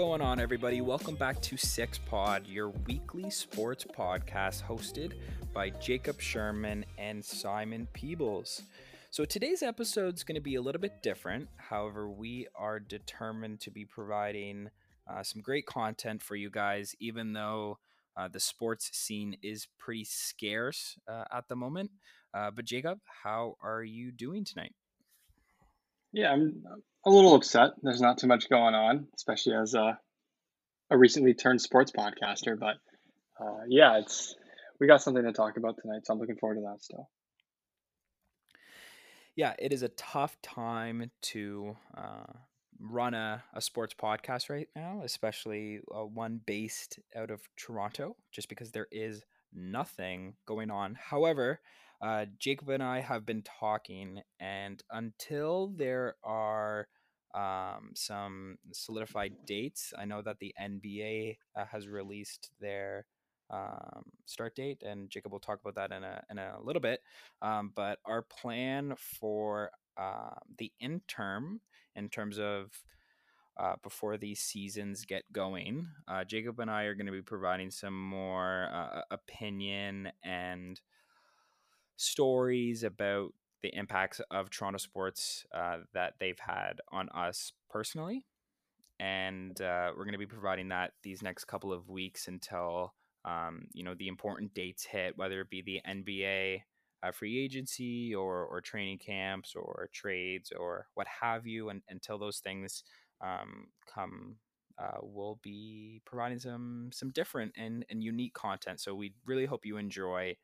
going on, everybody? Welcome back to Six Pod, your weekly sports podcast hosted by Jacob Sherman and Simon Peebles. So, today's episode is going to be a little bit different. However, we are determined to be providing uh, some great content for you guys, even though uh, the sports scene is pretty scarce uh, at the moment. Uh, but, Jacob, how are you doing tonight? Yeah, I'm a little upset. There's not too much going on, especially as a, a recently turned sports podcaster. But uh, yeah, it's we got something to talk about tonight, so I'm looking forward to that still. Yeah, it is a tough time to uh, run a, a sports podcast right now, especially uh, one based out of Toronto, just because there is nothing going on. However, uh, Jacob and I have been talking, and until there are um, some solidified dates, I know that the NBA uh, has released their um, start date, and Jacob will talk about that in a in a little bit. Um, but our plan for uh, the interim, in terms of uh, before these seasons get going, uh, Jacob and I are going to be providing some more uh, opinion and stories about the impacts of Toronto sports uh, that they've had on us personally. And uh, we're going to be providing that these next couple of weeks until, um, you know, the important dates hit, whether it be the NBA uh, free agency or, or training camps or trades or what have you. And until those things um, come, uh, we'll be providing some some different and, and unique content. So we really hope you enjoy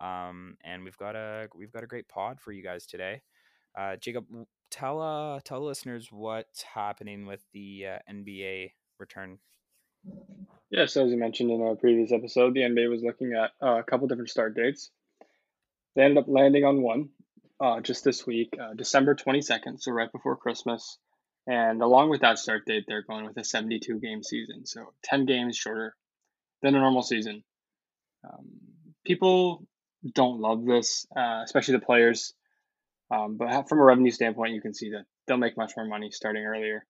um, and we've got a we've got a great pod for you guys today. Uh, Jacob, tell uh tell the listeners what's happening with the uh, NBA return. Yeah, so as you mentioned in our previous episode, the NBA was looking at uh, a couple different start dates. They ended up landing on one uh, just this week, uh, December 22nd, so right before Christmas. And along with that start date, they're going with a 72 game season, so 10 games shorter than a normal season. Um, people don't love this, uh, especially the players. Um, but from a revenue standpoint, you can see that they'll make much more money starting earlier.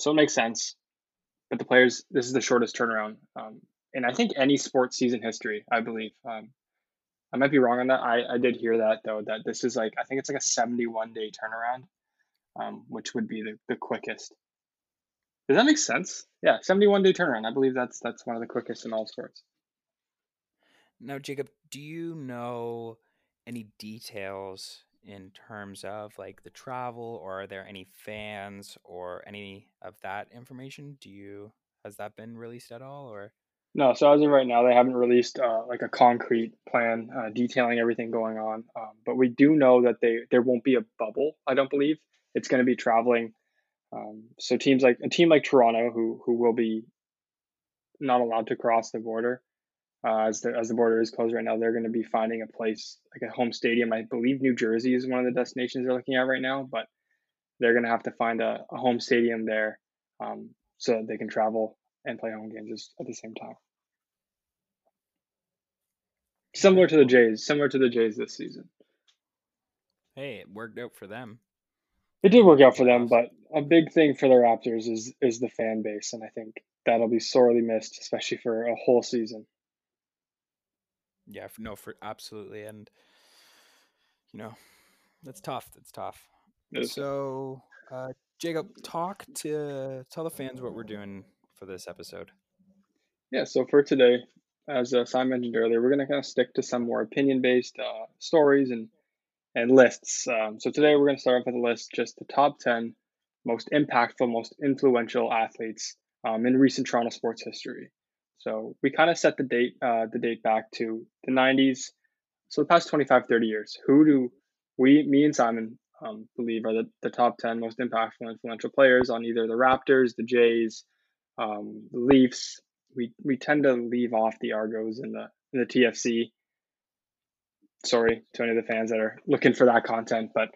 So it makes sense. But the players, this is the shortest turnaround. Um, and I think any sports season history, I believe. Um, I might be wrong on that. I, I did hear that, though, that this is like, I think it's like a 71 day turnaround, um, which would be the, the quickest. Does that make sense? Yeah, 71 day turnaround. I believe that's that's one of the quickest in all sports. Now, Jacob, do you know any details in terms of like the travel, or are there any fans or any of that information? Do you has that been released at all, or? No, so as of right now, they haven't released uh, like a concrete plan uh, detailing everything going on. Um, but we do know that they there won't be a bubble. I don't believe it's going to be traveling. Um, so teams like a team like Toronto, who who will be not allowed to cross the border, uh, as the as the border is closed right now, they're going to be finding a place like a home stadium. I believe New Jersey is one of the destinations they're looking at right now, but they're going to have to find a, a home stadium there um, so that they can travel and play home games at the same time. Similar to the Jays, similar to the Jays this season. Hey, it worked out for them. It did work out for them, but a big thing for the Raptors is is the fan base, and I think that'll be sorely missed, especially for a whole season. Yeah, no, for absolutely, and you know, that's tough. That's tough. So, uh, Jacob, talk to tell the fans what we're doing for this episode. Yeah. So for today, as uh, Simon mentioned earlier, we're gonna kind of stick to some more opinion-based uh, stories and and lists. Um, so today we're gonna start off with a list, just the top ten most impactful, most influential athletes um, in recent Toronto sports history. So we kind of set the date, uh, the date back to the 90s. So the past 25, 30 years, who do we, me and Simon, um, believe are the, the top 10 most impactful, influential players on either the Raptors, the Jays, um, the Leafs. We, we tend to leave off the Argos and the, the TFC. Sorry to any of the fans that are looking for that content, but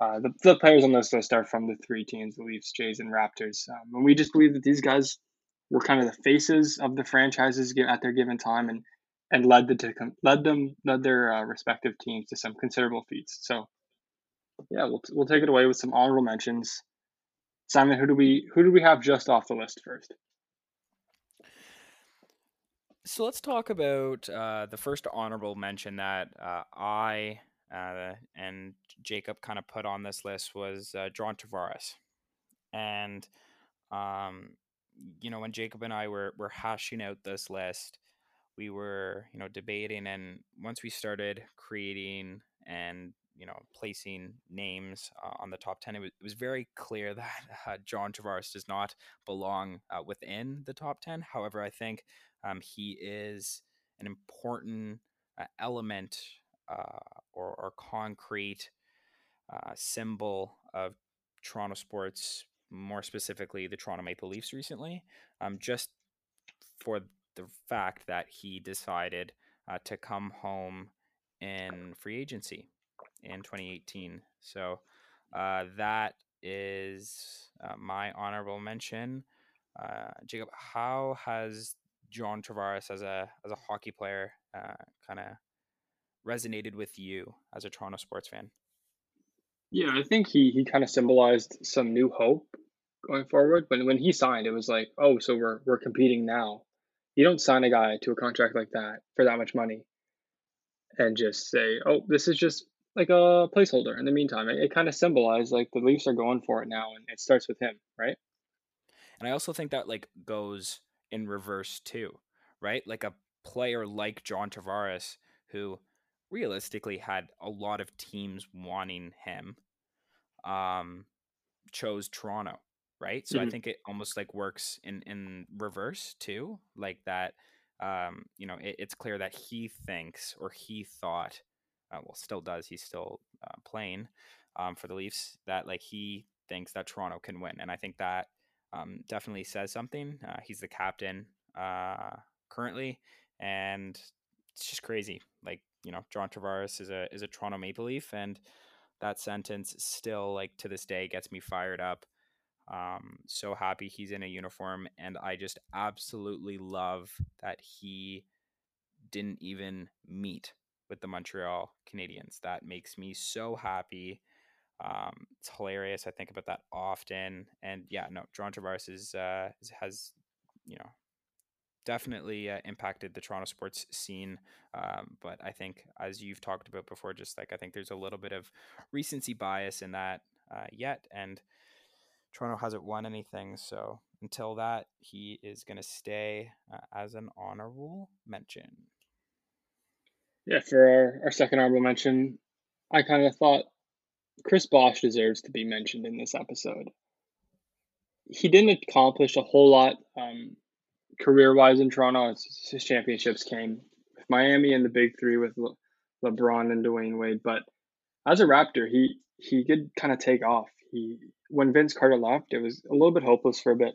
uh, the, the players on this list are from the three teams, the Leafs, Jays, and Raptors. Um, and we just believe that these guys were kind of the faces of the franchises at their given time and and led the to, led them led their uh, respective teams to some considerable feats. So yeah, we'll we'll take it away with some honorable mentions. Simon, who do we who do we have just off the list first? So let's talk about uh, the first honorable mention that uh, I uh, and Jacob kind of put on this list was uh, John Tavares, and um, you know when Jacob and I were were hashing out this list, we were you know debating, and once we started creating and you know placing names uh, on the top 10 it was, it was very clear that uh, john tavares does not belong uh, within the top 10 however i think um, he is an important uh, element uh, or, or, concrete uh, symbol of toronto sports more specifically the toronto maple leafs recently um, just for the fact that he decided to come home in free agency in 2018. So uh, that is uh, my honorable mention. Uh, Jacob, how has John Tavares as a as a hockey player uh, kind of resonated with you as a Toronto sports fan? Yeah, I think he he kind of symbolized some new hope going forward. When when he signed, it was like, oh, so we're we're competing now. You don't sign a guy to a contract like that for that much money and just say, oh, this is just like a placeholder in the meantime. It, it kind of symbolized like the Leafs are going for it now, and it starts with him, right? And I also think that like goes in reverse too, right? Like a player like John Tavares, who realistically had a lot of teams wanting him, um, chose Toronto, right? So mm-hmm. I think it almost like works in in reverse too, like that. Um, you know, it, it's clear that he thinks or he thought uh, well, still does. He's still uh, playing um, for the Leafs. That like he thinks that Toronto can win, and I think that um, definitely says something. Uh, he's the captain uh, currently, and it's just crazy. Like you know, John Tavares is a is a Toronto Maple Leaf, and that sentence still like to this day gets me fired up. Um, so happy he's in a uniform, and I just absolutely love that he didn't even meet with the Montreal Canadiens. That makes me so happy. Um, it's hilarious. I think about that often. And yeah, no, John Tavares is, uh, has, you know, definitely uh, impacted the Toronto sports scene. Um, but I think, as you've talked about before, just like I think there's a little bit of recency bias in that uh, yet. And Toronto hasn't won anything. So until that, he is going to stay uh, as an honorable mention. Yeah, for our, our second honorable mention, I kind of thought Chris Bosh deserves to be mentioned in this episode. He didn't accomplish a whole lot um, career wise in Toronto. His championships came with Miami and the big three with Le- LeBron and Dwyane Wade. But as a Raptor, he he did kind of take off. He when Vince Carter left, it was a little bit hopeless for a bit,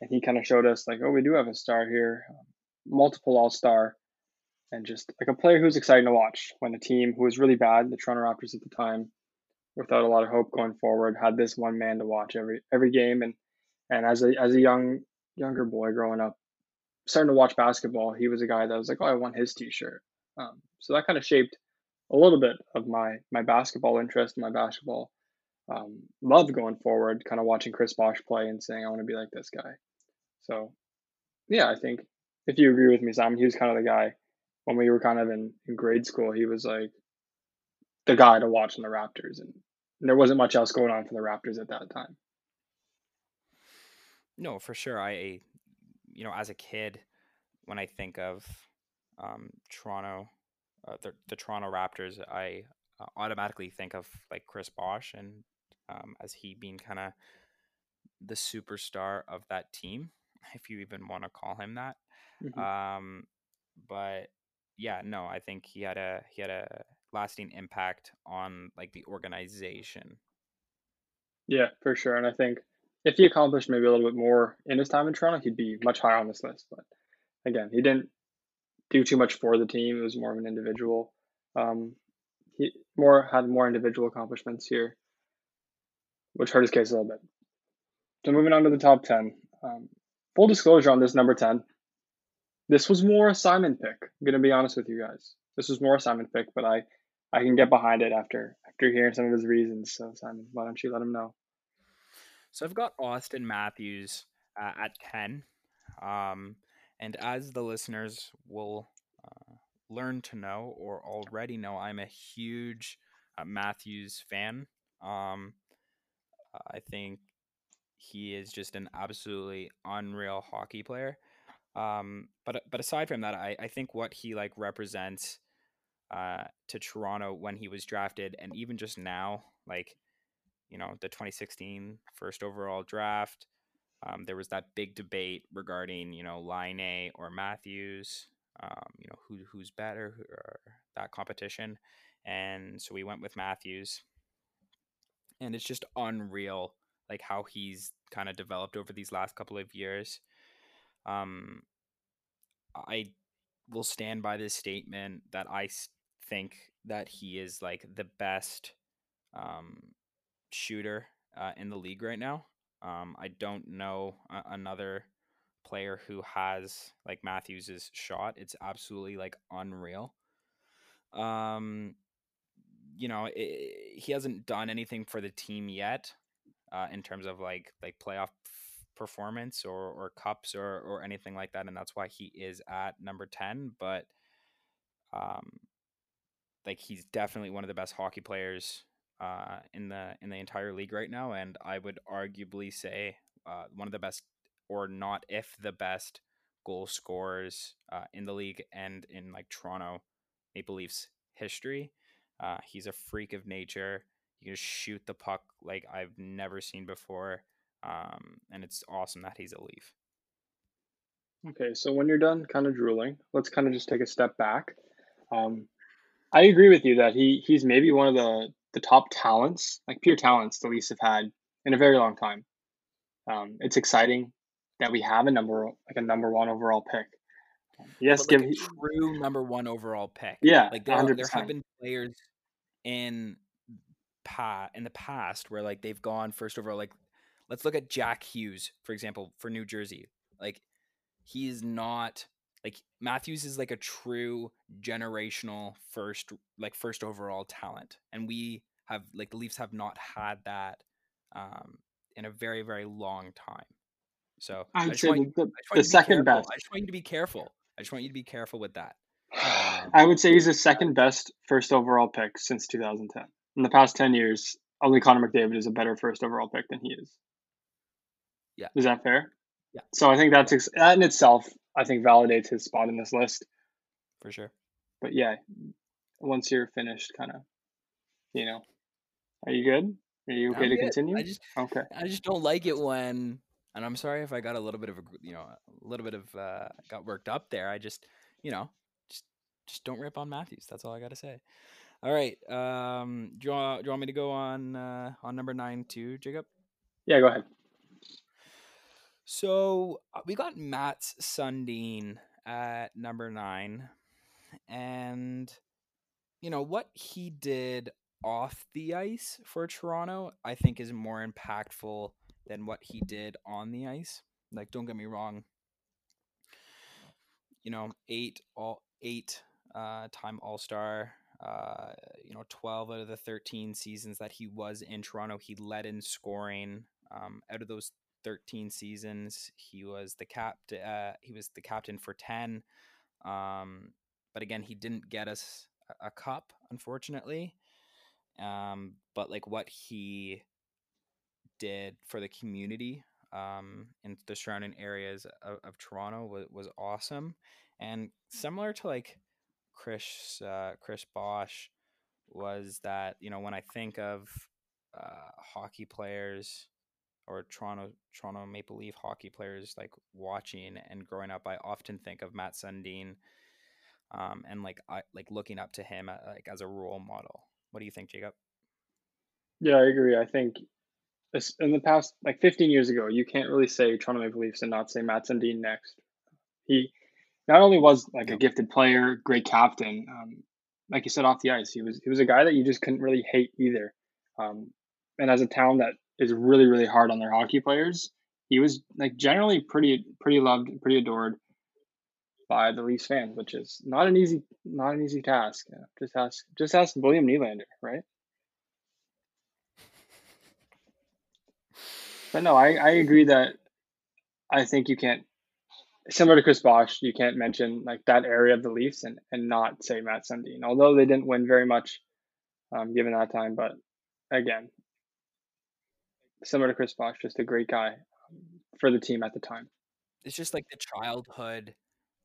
and he kind of showed us like, oh, we do have a star here, multiple All Star, and just like a player who's exciting to watch when a team who was really bad, the Toronto Raptors at the time, without a lot of hope going forward, had this one man to watch every every game and and as a as a young younger boy growing up, starting to watch basketball, he was a guy that was like, oh, I want his T-shirt. Um, so that kind of shaped a little bit of my my basketball interest, my basketball um, love going forward. Kind of watching Chris Bosh play and saying, I want to be like this guy. So, yeah, I think if you agree with me, Sam, he was kind of the guy when we were kind of in, in grade school, he was like the guy to watch in the Raptors, and there wasn't much else going on for the Raptors at that time. No, for sure. I, you know, as a kid, when I think of um, Toronto, uh, the, the Toronto Raptors, I uh, automatically think of like Chris Bosh and um, as he being kind of the superstar of that team, if you even want to call him that. Mm-hmm. Um, but yeah, no, I think he had a he had a lasting impact on like the organization. Yeah, for sure. And I think if he accomplished maybe a little bit more in his time in Toronto, he'd be much higher on this list. But again, he didn't do too much for the team. It was more of an individual. Um, he more had more individual accomplishments here, which hurt his case a little bit. So moving on to the top ten, um, full disclosure on this number 10, this was more a Simon pick. I'm to be honest with you guys. This was more a Simon pick, but I, I can get behind it after after hearing some of his reasons. So, Simon, why don't you let him know? So I've got Auston Matthews uh, at 10. Um, and as the listeners will uh, learn to know or already know, I'm a huge uh, Matthews fan. Um, I think he is just an absolutely unreal hockey player. Um, but but aside from that, I, I think what he like represents uh, to Toronto when he was drafted, and even just now, like you know the 2016 first overall draft, um, there was that big debate regarding you know Laine or Matthews, um, you know who who's better, or that competition, and so we went with Matthews, and it's just unreal like how he's kind of developed over these last couple of years. Um, I will stand by this statement that I think that he is like the best um, shooter uh, in the league right now. Um, I don't know a- another player who has like Matthews's shot. It's absolutely like unreal. Um, you know, it, he hasn't done anything for the team yet, uh, in terms of like like playoff performance or or cups or or anything like that, and that's why he is at number ten. But um, like he's definitely one of the best hockey players uh, in the in the entire league right now, and I would arguably say uh, one of the best, or not if the best, goal scorers uh, in the league and in like Toronto Maple Leafs history. Uh, he's a freak of nature. He can shoot the puck like I've never seen before, um, and it's awesome that he's a Leaf. Okay, so when you're done kind of drooling, let's kind of just take a step back. Um, I agree with you that he he's maybe one of the the top talents, like pure talents, the Leafs have had in a very long time. Um, it's exciting that we have a number like a number one overall pick. Yes, give a true number one overall pick. Yeah, like there, there have been players in pa- in the past where like they've gone first overall. Like let's look at Jack Hughes for example for New Jersey. Like he's not like Matthews is like a true generational first like first overall talent, and we have like the Leafs have not had that um, in a very very long time. So I'd I say want, the, the second best. I just want you to be careful. I just want you to be careful with that. Um, I would say he's the second best first overall pick since 2010. In the past 10 years, only Connor McDavid is a better first overall pick than he is. Yeah. Is that fair? Yeah. So I think that's that in itself I think validates his spot in this list. For sure. But yeah, once you're finished, kind of, you know, are you good? Are you okay I'm to good. continue? I just okay. I just don't like it when, and I'm sorry if I got a little bit of a you know a little bit of uh, got worked up there. I just you know just just don't rip on Matthews. That's all I got to say. All right. Um, do you want do you want me to go on uh, on number nine too, Jacob? Yeah, go ahead. So uh, we got Mats Sundin at number nine, and you know what he did off the ice for Toronto, I think is more impactful than what he did on the ice. Like, don't get me wrong. You know, eight all eight uh, time All Star. Uh, you know, twelve out of the thirteen seasons that he was in Toronto, he led in scoring. Um, out of those 13 seasons. He was the cap. Uh, he was the captain for 10. Um, but again, he didn't get us a, a cup, unfortunately. Um, but like what he did for the community um, in the surrounding areas of, of Toronto was, was awesome. And similar to like Chris uh, Chris Bosh was that you know when I think of uh, hockey players or Toronto Toronto Maple Leaf hockey players like watching and growing up, I often think of Matt Sundin, um, and like I like looking up to him uh, like as a role model. What do you think, Jacob? Yeah, I agree. I think in the past, like 15 years ago, you can't really say Toronto Maple Leafs and not say Matt Sundin next. He not only was like a gifted player, great captain, um, like you said off the ice, he was he was a guy that you just couldn't really hate either. Um, and as a town that is really really hard on their hockey players. he was like generally pretty pretty loved, pretty adored by the Leafs fans, which is not an easy not an easy task. Just ask just ask William Nylander, right? But no, I, I agree that I think you can't similar to Chris Bosh, you can't mention like that area of the Leafs and, and not say Matt Sundin. Although they didn't win very much um, given that time, but again, similar to Chris Bosh, just a great guy um, for the team at the time. It's just like the childhood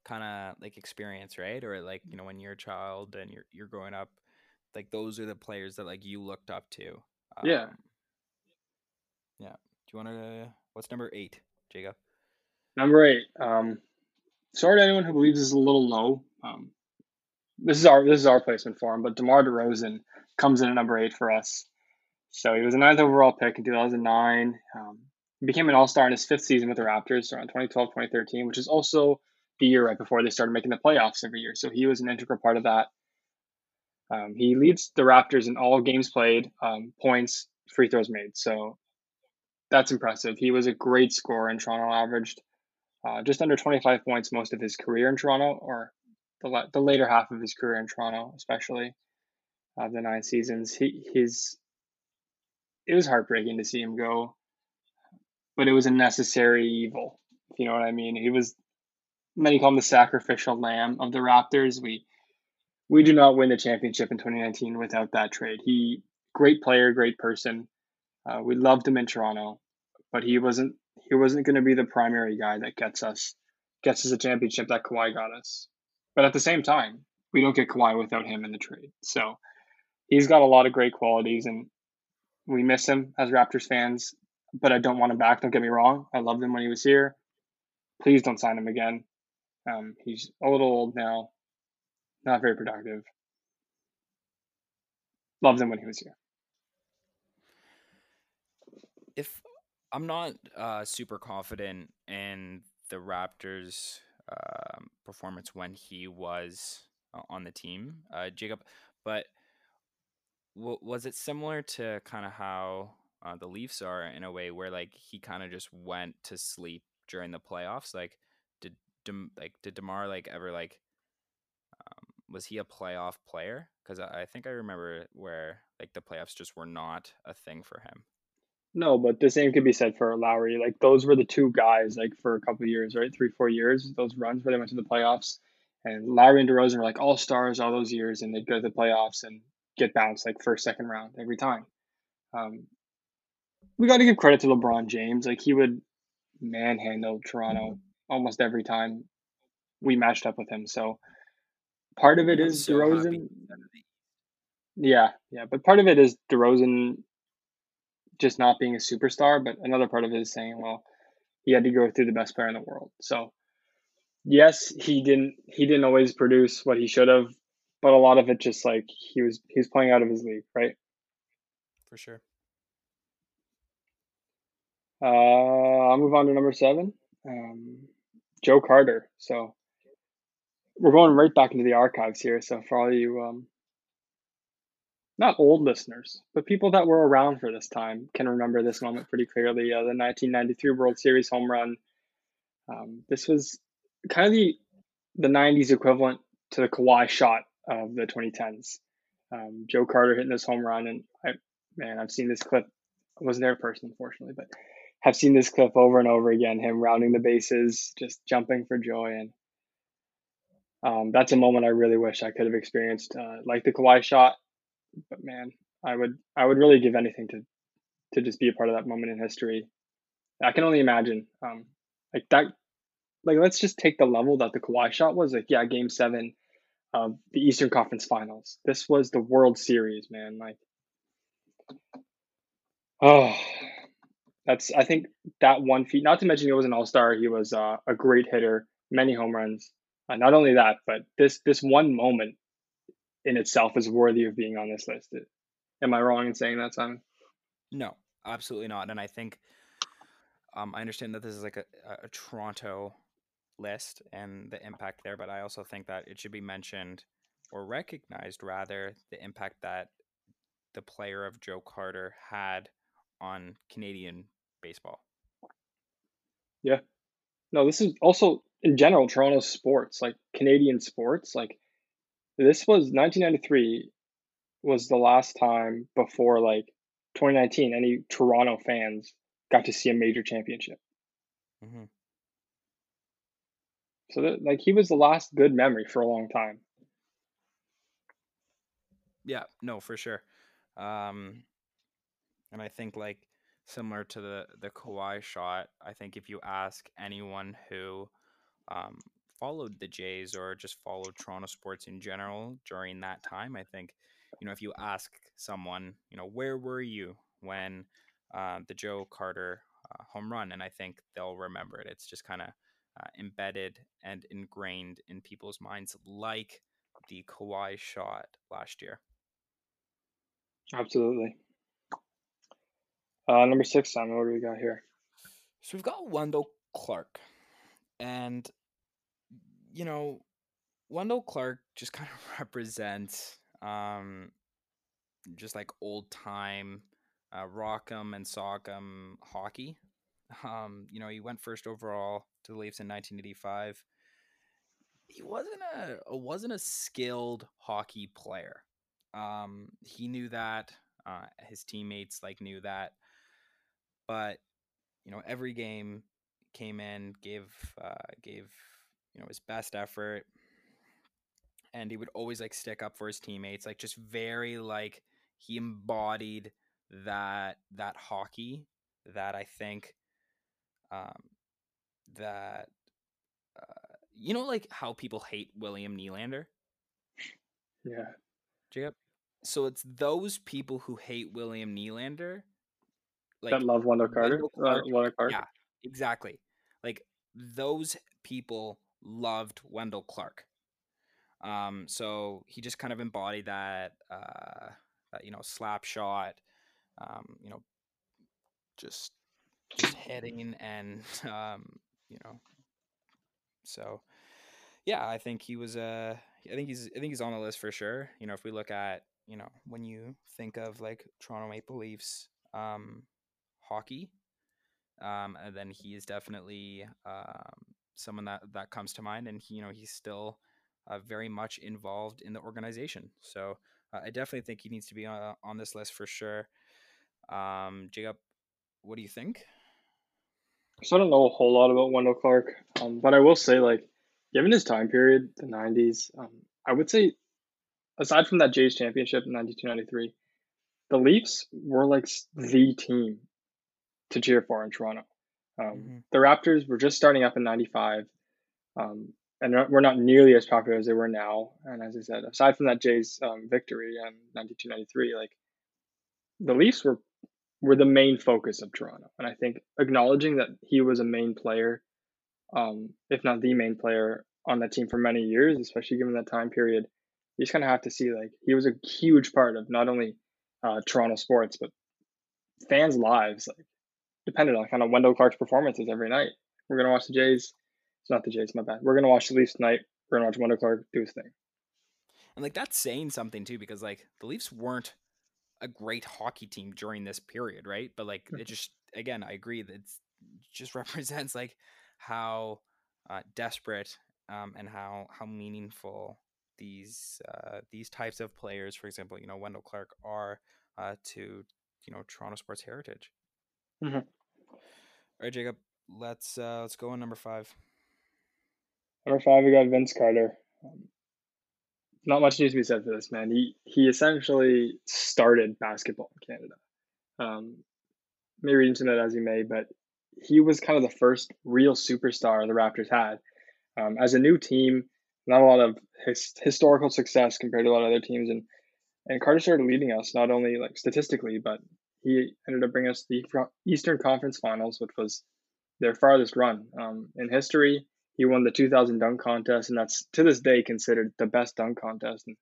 kind of like experience, right? Or like you know when you're a child and you're you're growing up, like those are the players that like you looked up to. Um, yeah. Yeah. Do you want to? What's number eight, Jacob? Number eight. Um, sorry to anyone who believes this is a little low. Um, this is our this is our placement for him, but DeMar DeRozan comes in at number eight for us. So he was a ninth overall pick in 2009. Um, became an All Star in his fifth season with the Raptors around 2012 2013, which is also the year right before they started making the playoffs every year. So he was an integral part of that. Um, he leads the Raptors in all games played, um, points, free throws made. So that's impressive. He was a great scorer in Toronto, averaged uh, just under 25 points most of his career in Toronto, or the, the later half of his career in Toronto, especially uh, the nine seasons. He his it was heartbreaking to see him go, but it was a necessary evil. If you know what I mean. He was many call him the sacrificial lamb of the Raptors. We we do not win the championship in 2019 without that trade. He great player, great person. Uh, we loved him in Toronto, but he wasn't he wasn't going to be the primary guy that gets us gets us a championship that Kawhi got us. But at the same time, we don't get Kawhi without him in the trade. So he's got a lot of great qualities, and we miss him as Raptors fans. But I don't want him back. Don't get me wrong. I loved him when he was here. Please don't sign him again. Um, he's a little old now, not very productive. Loved him when he was here. If I'm not uh, super confident in the Raptors' uh, performance when he was uh, on the team, uh, Jacob. But was it similar to kind of how uh, the Leafs are in a way where like he kind of just went to sleep during the playoffs? Like, did De- like did DeMar like ever like um, was he a playoff player? Because I-, I think I remember where like the playoffs just were not a thing for him. No, but the same could be said for Lowry. Like those were the two guys, like for a couple years, right? Three, four years. Those runs where they went to the playoffs, and Lowry and DeRozan were like all stars all those years, and they'd go to the playoffs and get bounced like first, second round every time. Um, we got to give credit to LeBron James. Like he would manhandle Toronto almost every time we matched up with him. So part of it is so DeRozan. Yeah, yeah, but part of it is DeRozan just not being a superstar, but another part of it is saying, well, he had to go through the best player in the world. So yes, he didn't he didn't always produce what he should have, but a lot of it just like he was he was playing out of his league, right? For sure. Uh, I'll move on to number seven, um, Joe Carter. So we're going right back into the archives here. So for all you um, not old listeners, but people that were around for this time can remember this moment pretty clearly. Uh, the 1993 World Series home run. Um, this was kind of the the 90s equivalent to the Kawhi shot of the 2010s. Um, Joe Carter hitting this home run, and I man, I've seen this clip. I wasn't there in person, unfortunately, but have seen this clip over and over again. Him rounding the bases, just jumping for joy, and um, that's a moment I really wish I could have experienced. Uh, like the Kawhi shot, but man, I would I would really give anything to to just be a part of that moment in history. I can only imagine. Um, like that like let's just take the level that the Kawhi shot was. Like, yeah, game seven of the Eastern Conference Finals. This was the World Series, man. Like oh that's I think that one feat, not to mention he was an all-star, he was uh, a great hitter, many home runs. Uh, not only that, but this this one moment in itself is worthy of being on this list. Am I wrong in saying that, Simon? No, absolutely not. And I think um, I understand that this is like a, a Toronto list and the impact there, but I also think that it should be mentioned or recognized rather the impact that the player of Joe Carter had on Canadian baseball. Yeah. No, this is also in general Toronto sports, like Canadian sports. Like this was 1993 was the last time before like 2019 any Toronto fans got to see a major championship. Mm-hmm. So that like he was the last good memory for a long time. Yeah, no, for sure. Um, and I think like similar to the the Kawhi shot, I think if you ask anyone who um, followed the Jays or just followed Toronto sports in general during that time, I think you know if you ask someone, you know, where were you when uh, the Joe Carter uh, home run, and I think they'll remember it. It's just kind of uh, embedded and ingrained in people's minds, like the Kawhi shot last year. Absolutely. Uh, number six, Simon. What do we got here? So we've got Wendell Clark, and you know, Wendell Clark just kind of represents um, just like old time uh, Rock'em and Sock'em hockey. Um, you know, he went first overall to the Leafs in 1985. He wasn't a wasn't a skilled hockey player. Um, he knew that. Uh, his teammates like knew that. But you know, every game came in, gave uh, gave you know his best effort, and he would always like stick up for his teammates. Like just very like he embodied that that hockey that I think um, that uh, you know like how people hate William Nylander. Yeah. Jacob. So it's those people who hate William Nylander, like that love Wendell Carter. Wendell Carter. Uh, Wendell Yeah, exactly. Like those people loved Wendell Clark. Um, so he just kind of embodied that, uh, that you know, slap shot, um, you know, just hitting and um, you know, so yeah, I think he was uh I think he's I think he's on the list for sure. You know, if we look at, you know, when you think of like Toronto Maple Leafs um hockey, um and then he is definitely um someone that that comes to mind and he, you know, he's still uh, very much involved in the organization. So, uh, I definitely think he needs to be on, on this list for sure. Um Jacob, what do you think? So I don't know a whole lot about Wendell Clark, um, but I will say, like, given his time period, the '90s, um, I would say, aside from that Jays championship in '92 '93, the Leafs were like the team to cheer for in Toronto. Um, Mhm. The Raptors were just starting up in '95, um, and we're not nearly as popular as they were now. And as I said, aside from that Jays um, victory in '92 '93, like the Leafs were were the main focus of Toronto. And I think acknowledging that he was a main player, um, if not the main player on that team for many years, especially given that time period, you just kind of have to see like he was a huge part of not only uh, Toronto sports but fans' lives. Like depended on kind of Wendell Clark's performances every night. We're gonna watch the Jays. It's not the Jays, my bad. We're gonna watch the Leafs tonight. We're gonna watch Wendell Clark do his thing. And like that's saying something too, because like the Leafs weren't a great hockey team during this period, right? But like it just again, I agree that it's just represents like how uh, desperate um, and how how meaningful these uh, these types of players, for example, you know Wendell Clark, are uh, to you know Toronto sports heritage. Mhm. All right, Jacob, let's uh, let's go on number five. Number five, we got Vince Carter. Um, not much needs to be said for this man. He he essentially started basketball in Canada. Um, may read into that as you may, but he was kind of the first real superstar the Raptors had. Um, as a new team, not a lot of his, historical success compared to a lot of other teams, and and Carter started leading us not only like statistically, but he ended up bringing us the Eastern Conference Finals, which was their farthest run um, in history. He won the 2000 dunk contest, and that's to this day considered the best dunk contest. And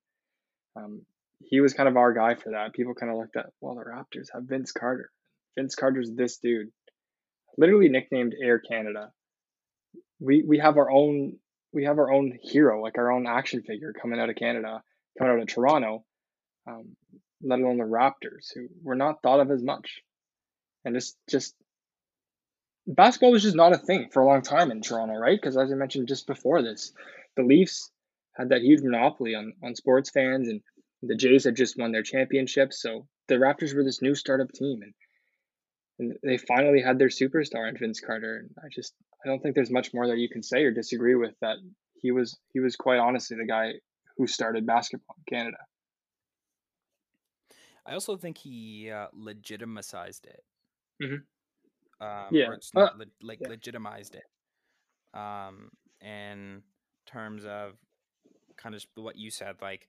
um, he was kind of our guy for that. People kind of looked at, well, the Raptors have Vince Carter. Vince Carter's this dude, literally nicknamed Air Canada. We we have our own we have our own hero, like our own action figure coming out of Canada, coming out of Toronto, um, let alone the Raptors, who were not thought of as much. And just just basketball was just not a thing for a long time in Toronto, right? Because as I mentioned just before this, the Leafs had that huge monopoly on on sports fans, and the Jays had just won their championship, so the Raptors were this new startup team, and and they finally had their superstar in Vince Carter. And I just I don't think there's much more that you can say or disagree with that. He was he was quite honestly the guy who started basketball in Canada. I also think he uh, legitimized it. Mm-hmm. Um, yeah, it's not uh, le- like yeah. legitimized it. Um, in terms of kind of what you said, like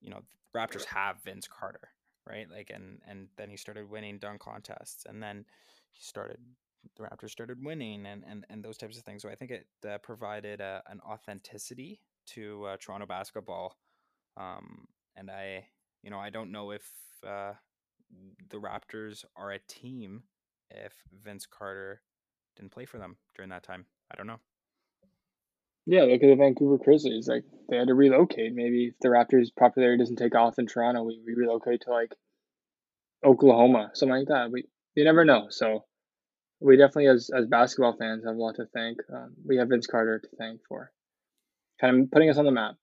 you know, Raptors have Vince Carter, right? Like, and and then he started winning dunk contests, and then he started the Raptors started winning, and and and those types of things. So I think it uh, provided a, an authenticity to uh, Toronto basketball, um, and I, you know, I don't know if uh, the Raptors are a team if Vince Carter didn't play for them during that time. I don't know. Yeah, look at the Vancouver Grizzlies. Like they had to relocate. Maybe if the Raptors' popularity doesn't take off in Toronto, we, we relocate to like Oklahoma, something like that. We you never know. So we definitely, as as basketball fans, have a lot to thank. Um, we have Vince Carter to thank for kind of putting us on the map.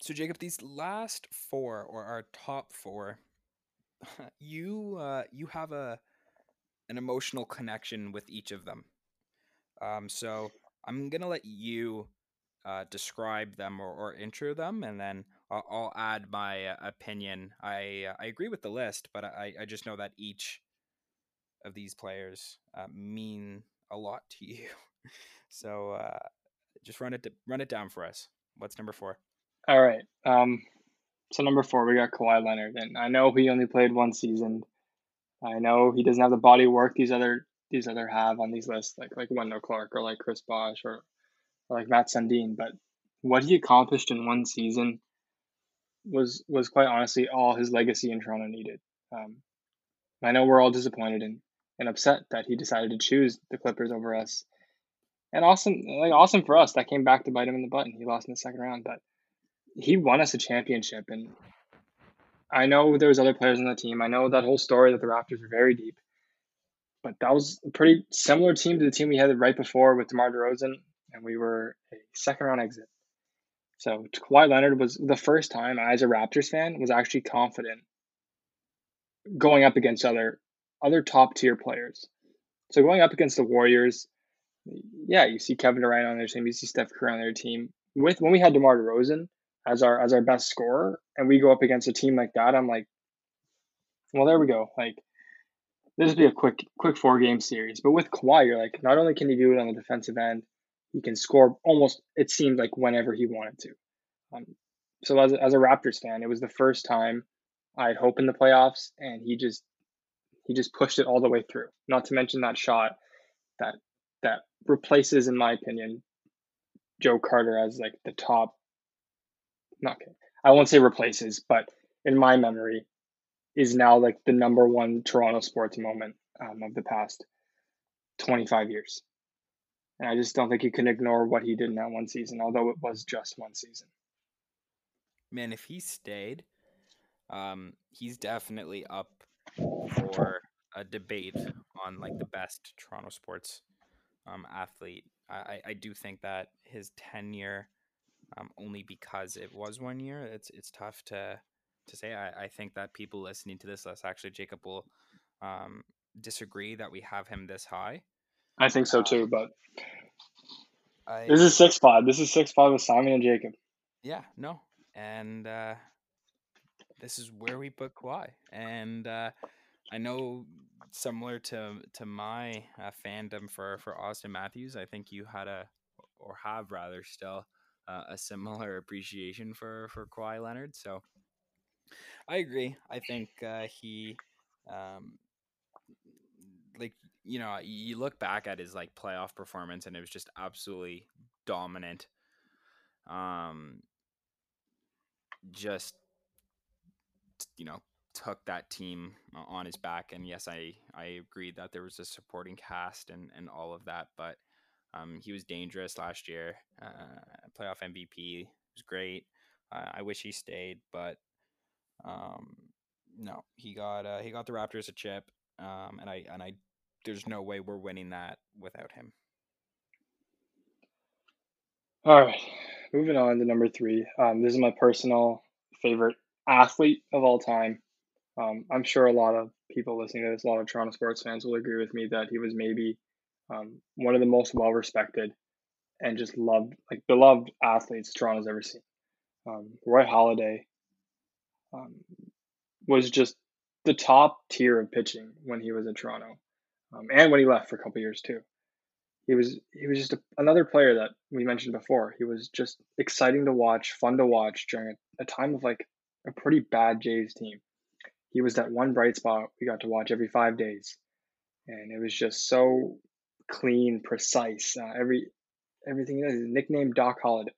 So Jacob, these last four or our top four, you uh, you have a an emotional connection with each of them. Um, so I'm gonna let you uh, describe them or, or intro them, and then I'll, I'll add my uh, opinion. I uh, I agree with the list, but I I just know that each of these players uh, mean a lot to you. so uh, just run it run it down for us. What's number four? All right. Um, so number four, we got Kawhi Leonard, and I know he only played one season. I know he doesn't have the body work these other these other have on these lists, like like Wendell Clark or like Chris Bosh or, or like Matt Sundin. But what he accomplished in one season was was quite honestly all his legacy in Toronto needed. Um, I know we're all disappointed and, and upset that he decided to choose the Clippers over us. And awesome, like awesome for us. That came back to bite him in the butt, and he lost in the second round. But he won us a championship, and I know there was other players on the team. I know that whole story that the Raptors were very deep, but that was a pretty similar team to the team we had right before with DeMar DeRozan, and we were a second round exit. So Kawhi Leonard was the first time I, as a Raptors fan, was actually confident going up against other other top tier players. So going up against the Warriors, yeah, you see Kevin Durant on their team, you see Steph Curry on their team. With when we had DeMar DeRozan as our as our best scorer, and we go up against a team like that, I'm like, well, there we go. Like this would be a quick quick four game series. But with Kawhi, you're like, not only can he do it on the defensive end, he can score almost. It seemed like whenever he wanted to. Um, so as as a Raptors fan, it was the first time I had hope in the playoffs, and he just he just pushed it all the way through. Not to mention that shot that that replaces, in my opinion, Joe Carter as like the top. Not I won't say replaces, but in my memory, is now like the number one Toronto sports moment um, of the past 25 years. And I just don't think you can ignore what he did in that one season, although it was just one season. Man, if he stayed, um, he's definitely up for a debate on like the best Toronto sports um, athlete. I, I do think that his tenure, um, only because it was one year, it's it's tough to to say. I, I think that people listening to this list, actually, Jacob will um, disagree that we have him this high. I think so too, but I, this is six five. This is six five with Simon and Jacob. Yeah, no, and uh, this is where we put Kawhi, and uh, I know similar to to my uh, fandom for for Auston Matthews, I think you had a or have rather still uh, a similar appreciation for for Kawhi Leonard. So I agree. I think uh, he, um, like you know, you look back at his like playoff performance, and it was just absolutely dominant. Um, just you know, took that team on his back, and yes, I I agreed that there was a supporting cast and and all of that, but um, he was dangerous last year. Uh, playoff MVP was great. Uh, I wish he stayed, but um, No, he got uh, he got the Raptors a chip, um, and I and I there's no way we're winning that without him. All right, moving on to number three. Um, this is my personal favorite athlete of all time. Um, I'm sure a lot of people listening to this, a lot of Toronto sports fans will agree with me that he was maybe um, one of the most well respected and just loved, like beloved athletes Toronto's ever seen. Um, Roy Halladay um, was just the top tier of pitching when he was at Toronto, um, and when he left for a couple years too. He was he was just a, another player that we mentioned before. He was just exciting to watch, fun to watch during a, a time of like a pretty bad Jays team. He was that one bright spot we got to watch every five days, and it was just so clean, precise. Uh, every everything. He does. His nickname Doc Halladay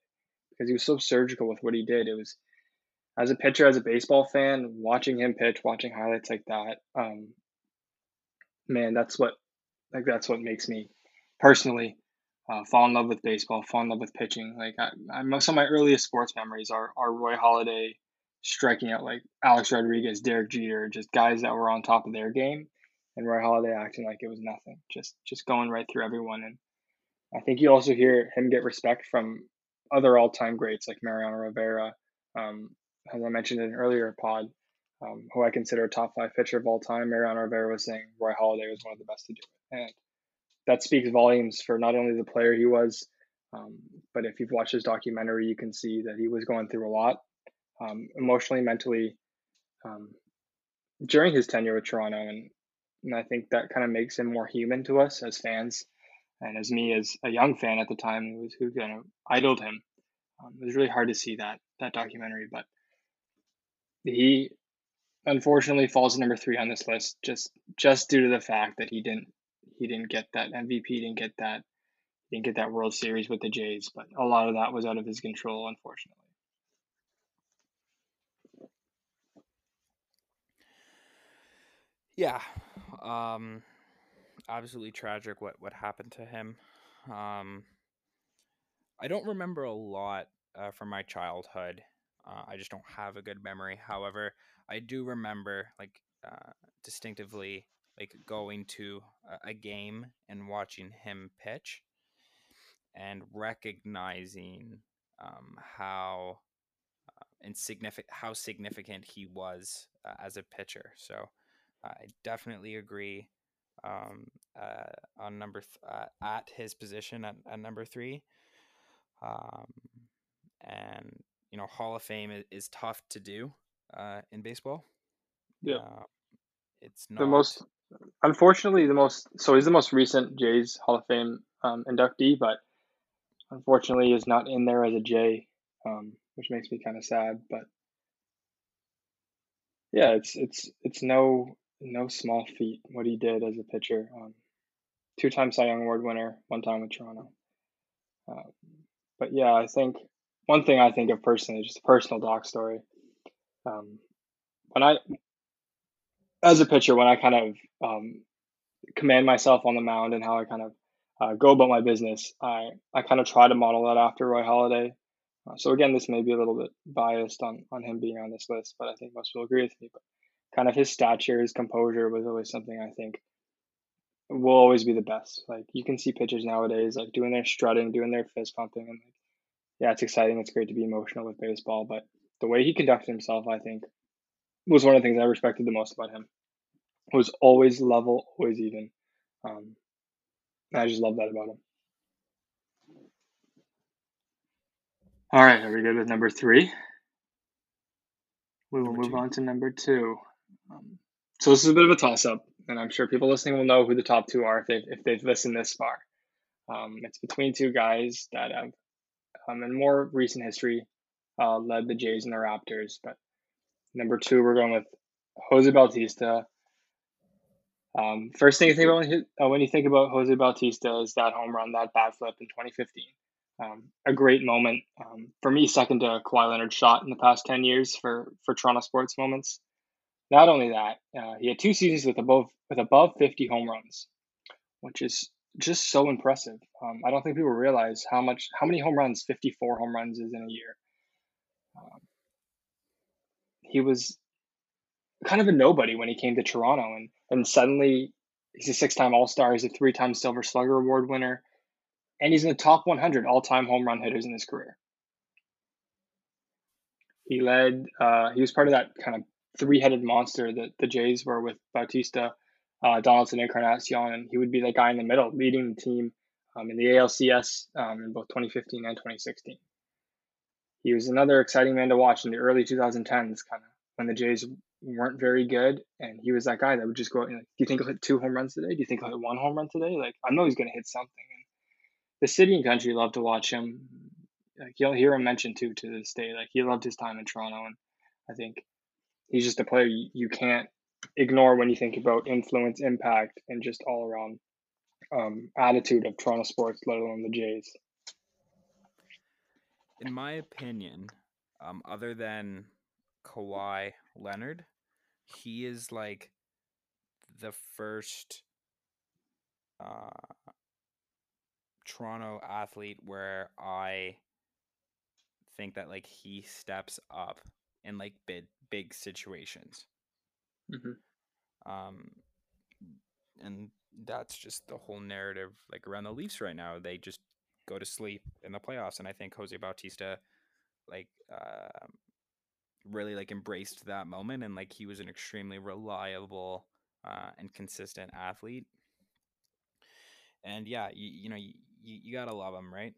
because he was so surgical with what he did. It was as a pitcher, as a baseball fan, watching him pitch, watching highlights like that, um, man, that's what like that's what makes me personally uh, fall in love with baseball, fall in love with pitching. Like I, I, most of my earliest sports memories are are Roy Halladay striking out like Alex Rodriguez, Derek Jeter, just guys that were on top of their game, and Roy Halladay acting like it was nothing, just just going right through everyone. And I think you also hear him get respect from other all time greats like Mariano Rivera, um, as I mentioned in an earlier pod, um, who I consider a top five pitcher of all time. Mariano Rivera was saying Roy Halladay was one of the best to do it, and that speaks volumes for not only the player he was, um, but if you've watched his documentary, you can see that he was going through a lot, um, emotionally, mentally, um, during his tenure with Toronto, and and I think that kind of makes him more human to us as fans, and as me as a young fan at the time who who kind of idoled him. Um, it was really hard to see that that documentary, but he unfortunately falls to number three on this list just just due to the fact that he didn't he didn't get that MVP, didn't get that didn't get that World Series with the Jays, but a lot of that was out of his control, unfortunately. Yeah, um, absolutely tragic what what happened to him. Um, I don't remember a lot uh, from my childhood. Uh, I just don't have a good memory. However, I do remember like uh, distinctively like going to a, game and watching him pitch and recognizing um, how uh, insignificant how significant he was uh, as a pitcher. So I definitely agree um, uh, on number th- uh, at his position at, at number three. Um, and you know, Hall of Fame is, is tough to do uh, in baseball. Yeah, uh, it's not the most unfortunately the most so he's the most recent Jays Hall of Fame um, inductee, but unfortunately is not in there as a Jay, um, which makes me kind of sad. But yeah, it's it's it's no no small feat what he did as a pitcher. Um, two time Cy Young Award winner, one time with Toronto. Uh, but yeah, I think one thing I think of personally, just a personal doc story. Um, when I, as a pitcher, when I kind of um, command myself on the mound and how I kind of uh, go about my business, I, I kind of try to model that after Roy Halladay. Uh, so again, this may be a little bit biased on, on him being on this list, but I think most will agree with me. But kind of his stature, his composure was always something I think will always be the best. Like you can see pitchers nowadays like doing their strutting, doing their fist pumping, and like, yeah, it's exciting. It's great to be emotional with baseball, but the way he conducted himself, I think, was one of the things I respected the most about him. It was always level, always even. Um, I just love that about him. All right, are we good with number three? We will Number move two. on to number two. Um, so this is a bit of a toss-up, and I'm sure people listening will know who the top two are if they've if they've listened this far. Um, it's between two guys that have, um, in more recent history, uh, led the Jays and the Raptors. But number two, we're going with Jose Bautista. Um, first thing you think about when you, uh, think about Jose Bautista is that home run, that bat flip in 2015. Um, a great moment um, for me, second to Kawhi Leonard's shot in the past 10 years for for Toronto sports moments. Not only that, uh, he had two seasons with above with above 50 home runs, which is just so impressive. Um, I don't think people realize how much how many home runs 54 home runs is in a year. Um, he was kind of a nobody when he came to Toronto, and and suddenly he's a six-time All-Star, he's a three-time Silver Slugger Award winner, and he's in the top 100 all-time home run hitters in his career. He led. Uh, he was part of that kind of three-headed monster that the Jays were with Bautista, uh, Donaldson, Encarnacion, and he would be the guy in the middle, leading the team um, in the ALCS um, in both 2015 and 2016. He was another exciting man to watch in the early 2010s, kind of when the Jays weren't very good, and he was that guy that would just go. You know, Do you think he'll hit two home runs today? Do you think he'll hit one home run today? Like I know he's going to hit something. And the city and country love to watch him. Like you'll hear him mentioned too to this day. Like he loved his time in Toronto, and I think he's just a player you, can't ignore when you think about influence, impact, and just all around um, attitude of Toronto sports, let alone the Jays. In my opinion, um, other than Kawhi Leonard, he is like the first uh, Toronto athlete where I think that like he steps up and like big big situations. Mm-hmm. Um, and that's just the whole narrative like around the Leafs right now. They just go to sleep in the playoffs, and I think Jose Bautista like uh, really like embraced that moment, and like he was an extremely reliable uh, and consistent athlete. And yeah, you, you know you, you gotta love him, right?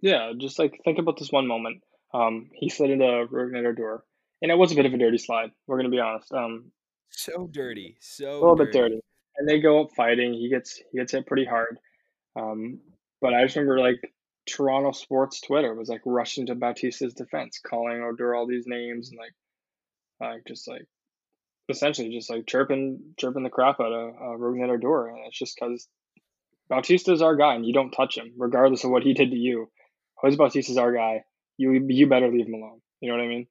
Yeah, just like think about this one moment. Um, he slid into Rougned Odor, and it was a bit of a dirty slide. We're gonna be honest. Um, so dirty, so a little dirty. bit dirty. And they go up fighting. He gets he gets hit pretty hard. Um, but I just remember like Toronto sports Twitter was like rushing to Bautista's defense, calling Odor all these names and like, like just like essentially just like chirping chirping the crap out of uh, Rougned Odor, and it's just because Bautista's our guy, and you don't touch him, regardless of what he did to you. Jose Bautista's our guy. You you better leave him alone. You know what I mean?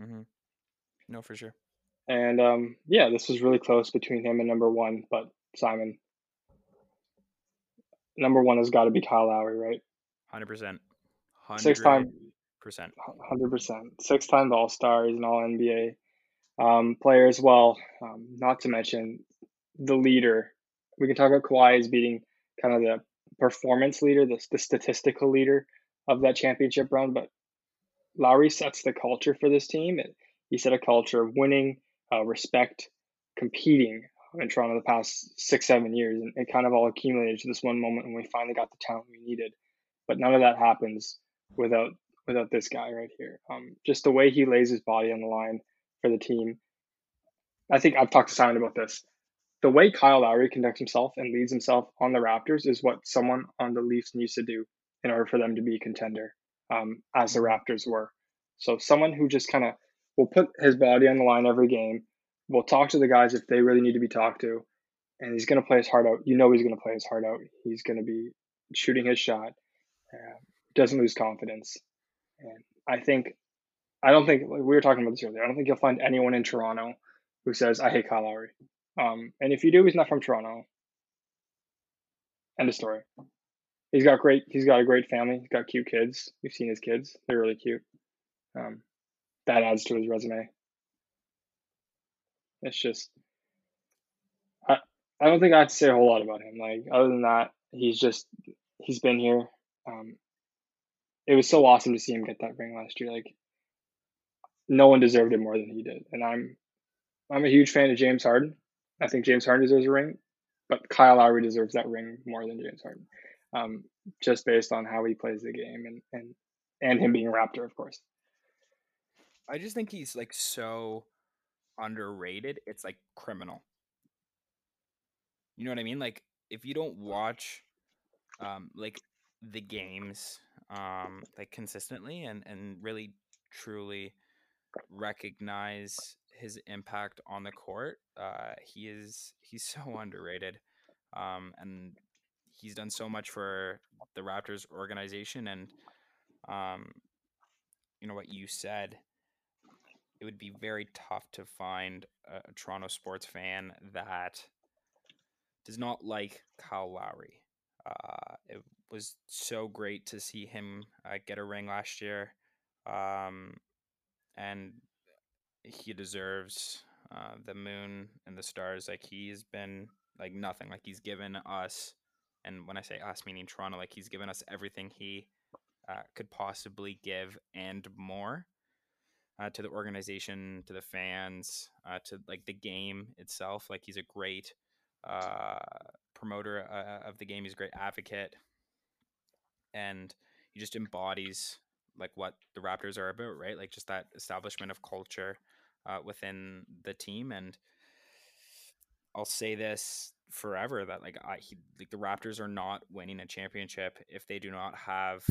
Mm-hmm. No, for sure. And um, yeah, this was really close between him and number one, but Simon. Number one has got to be Kyle Lowry, right? Hundred percent. Six time percent. Hundred percent. Six time All Star. He's an All NBA um, player as well. Um, not to mention the leader. We can talk about Kawhi as being kind of the performance leader, the, the statistical leader of that championship run, but Lowry sets the culture for this team. He set a culture of winning, uh, respect, competing in Toronto the past six, seven years. And it kind of all accumulated to this one moment when we finally got the talent we needed. But none of that happens without without this guy right here. Um, just the way he lays his body on the line for the team. I think I've talked to Simon about this. The way Kyle Lowry conducts himself and leads himself on the Raptors is what someone on the Leafs needs to do in order for them to be a contender, um, as the Raptors were. So someone who just kind of will put his body on the line every game, will talk to the guys if they really need to be talked to, and he's going to play his heart out. You know he's going to play his heart out. He's going to be shooting his shot. Uh, doesn't lose confidence, and I think I don't think like we were talking about this earlier. I don't think you'll find anyone in Toronto who says I hate Kyle Lowry. Um, and if you do, he's not from Toronto. End of story. He's got great. He's got a great family. He's got cute kids. We've seen his kids. They're really cute. Um, that adds to his resume. It's just, I, I don't think I have to say a whole lot about him. Like other than that, he's just he's been here. Um, it was so awesome to see him get that ring last year. Like no one deserved it more than he did, and I'm I'm a huge fan of James Harden. I think James Harden deserves a ring, but Kyle Lowry deserves that ring more than James Harden, um, just based on how he plays the game and and and him being a Raptor, of course. I just think he's like so underrated. It's like criminal. You know what I mean? Like if you don't watch um like the games um like consistently and and really truly recognize his impact on the court, uh he is he's so underrated. Um and he's done so much for the Raptors organization and um you know what you said it would be very tough to find a, a Toronto sports fan that does not like Kyle Lowry. Uh, it was so great to see him uh, get a ring last year, um, and he deserves uh, the moon and the stars. Like he's been like nothing. Like he's given us, and when I say us, meaning Toronto, like he's given us everything he uh, could possibly give and more. Uh, to the organization, to the fans, uh, to like the game itself. Like he's a great uh, promoter uh, of the game. He's a great advocate, and he just embodies like what the Raptors are about, right? Like just that establishment of culture uh, within the team. And I'll say this forever that like I he, like the Raptors are not winning a championship if they do not have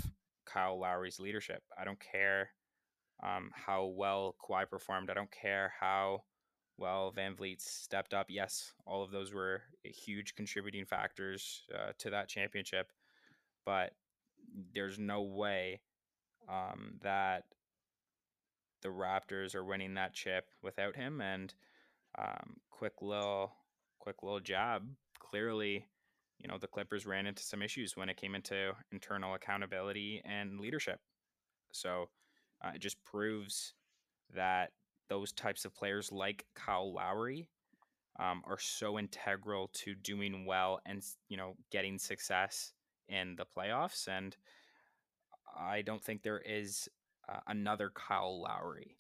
Kyle Lowry's leadership. I don't care um, how well Kawhi performed. I don't care how well VanVleet stepped up. Yes, all of those were huge contributing factors uh, to that championship, but there's no way um, that the Raptors are winning that chip without him. And um, quick little, quick little jab. Clearly, you know the Clippers ran into some issues when it came into internal accountability and leadership. So uh, it just proves that those types of players, like Kyle Lowry, um, are so integral to doing well and you know getting success in the playoffs. And I don't think there is uh, another Kyle Lowry,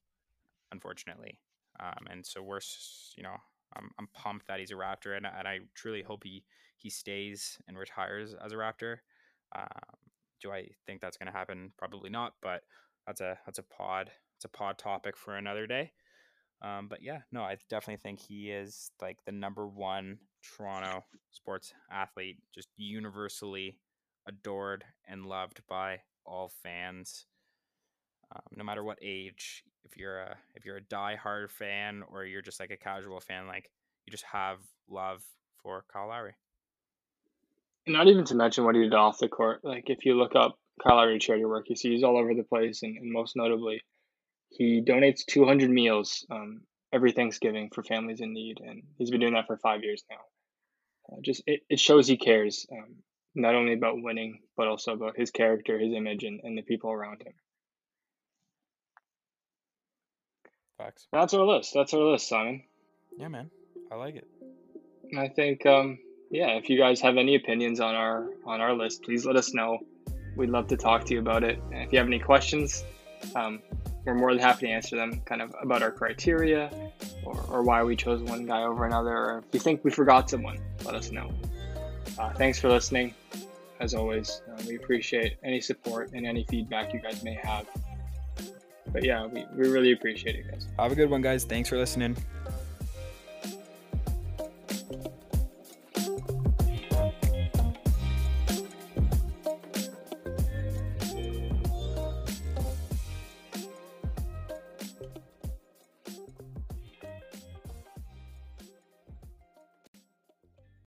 unfortunately. Um, and so we're, you know, I'm, I'm pumped that he's a Raptor, and, and I truly hope he he stays and retires as a Raptor. Um, do I think that's going to happen? Probably not, but that's a that's a pod it's a pod topic for another day. Um, but yeah, no, I definitely think he is like the number one Toronto sports athlete, just universally adored and loved by all fans, um, no matter what age. If you're a if you're a diehard fan or you're just like a casual fan, like you just have love for Kyle Lowry. Not even to mention what he did off the court. Like if you look up Kyle Lowry charity work, you see he's all over the place, and, and most notably, he donates 200 meals um, every Thanksgiving for families in need, and he's been doing that for five years now. Uh, just it, it shows he cares. Um, not only about winning, but also about his character, his image, and, and the people around him. Facts. That's our list. That's our list, Simon. Yeah, man. I like it. I think, um, yeah, if you guys have any opinions on our on our list, please let us know. We'd love to talk to you about it. And if you have any questions, um, we're more than happy to answer them kind of about our criteria or, or why we chose one guy over another. Or if you think we forgot someone, let us know. Uh, thanks for listening. As always, uh, we appreciate any support and any feedback you guys may have. But yeah, we, we really appreciate it, guys. Have a good one, guys. Thanks for listening.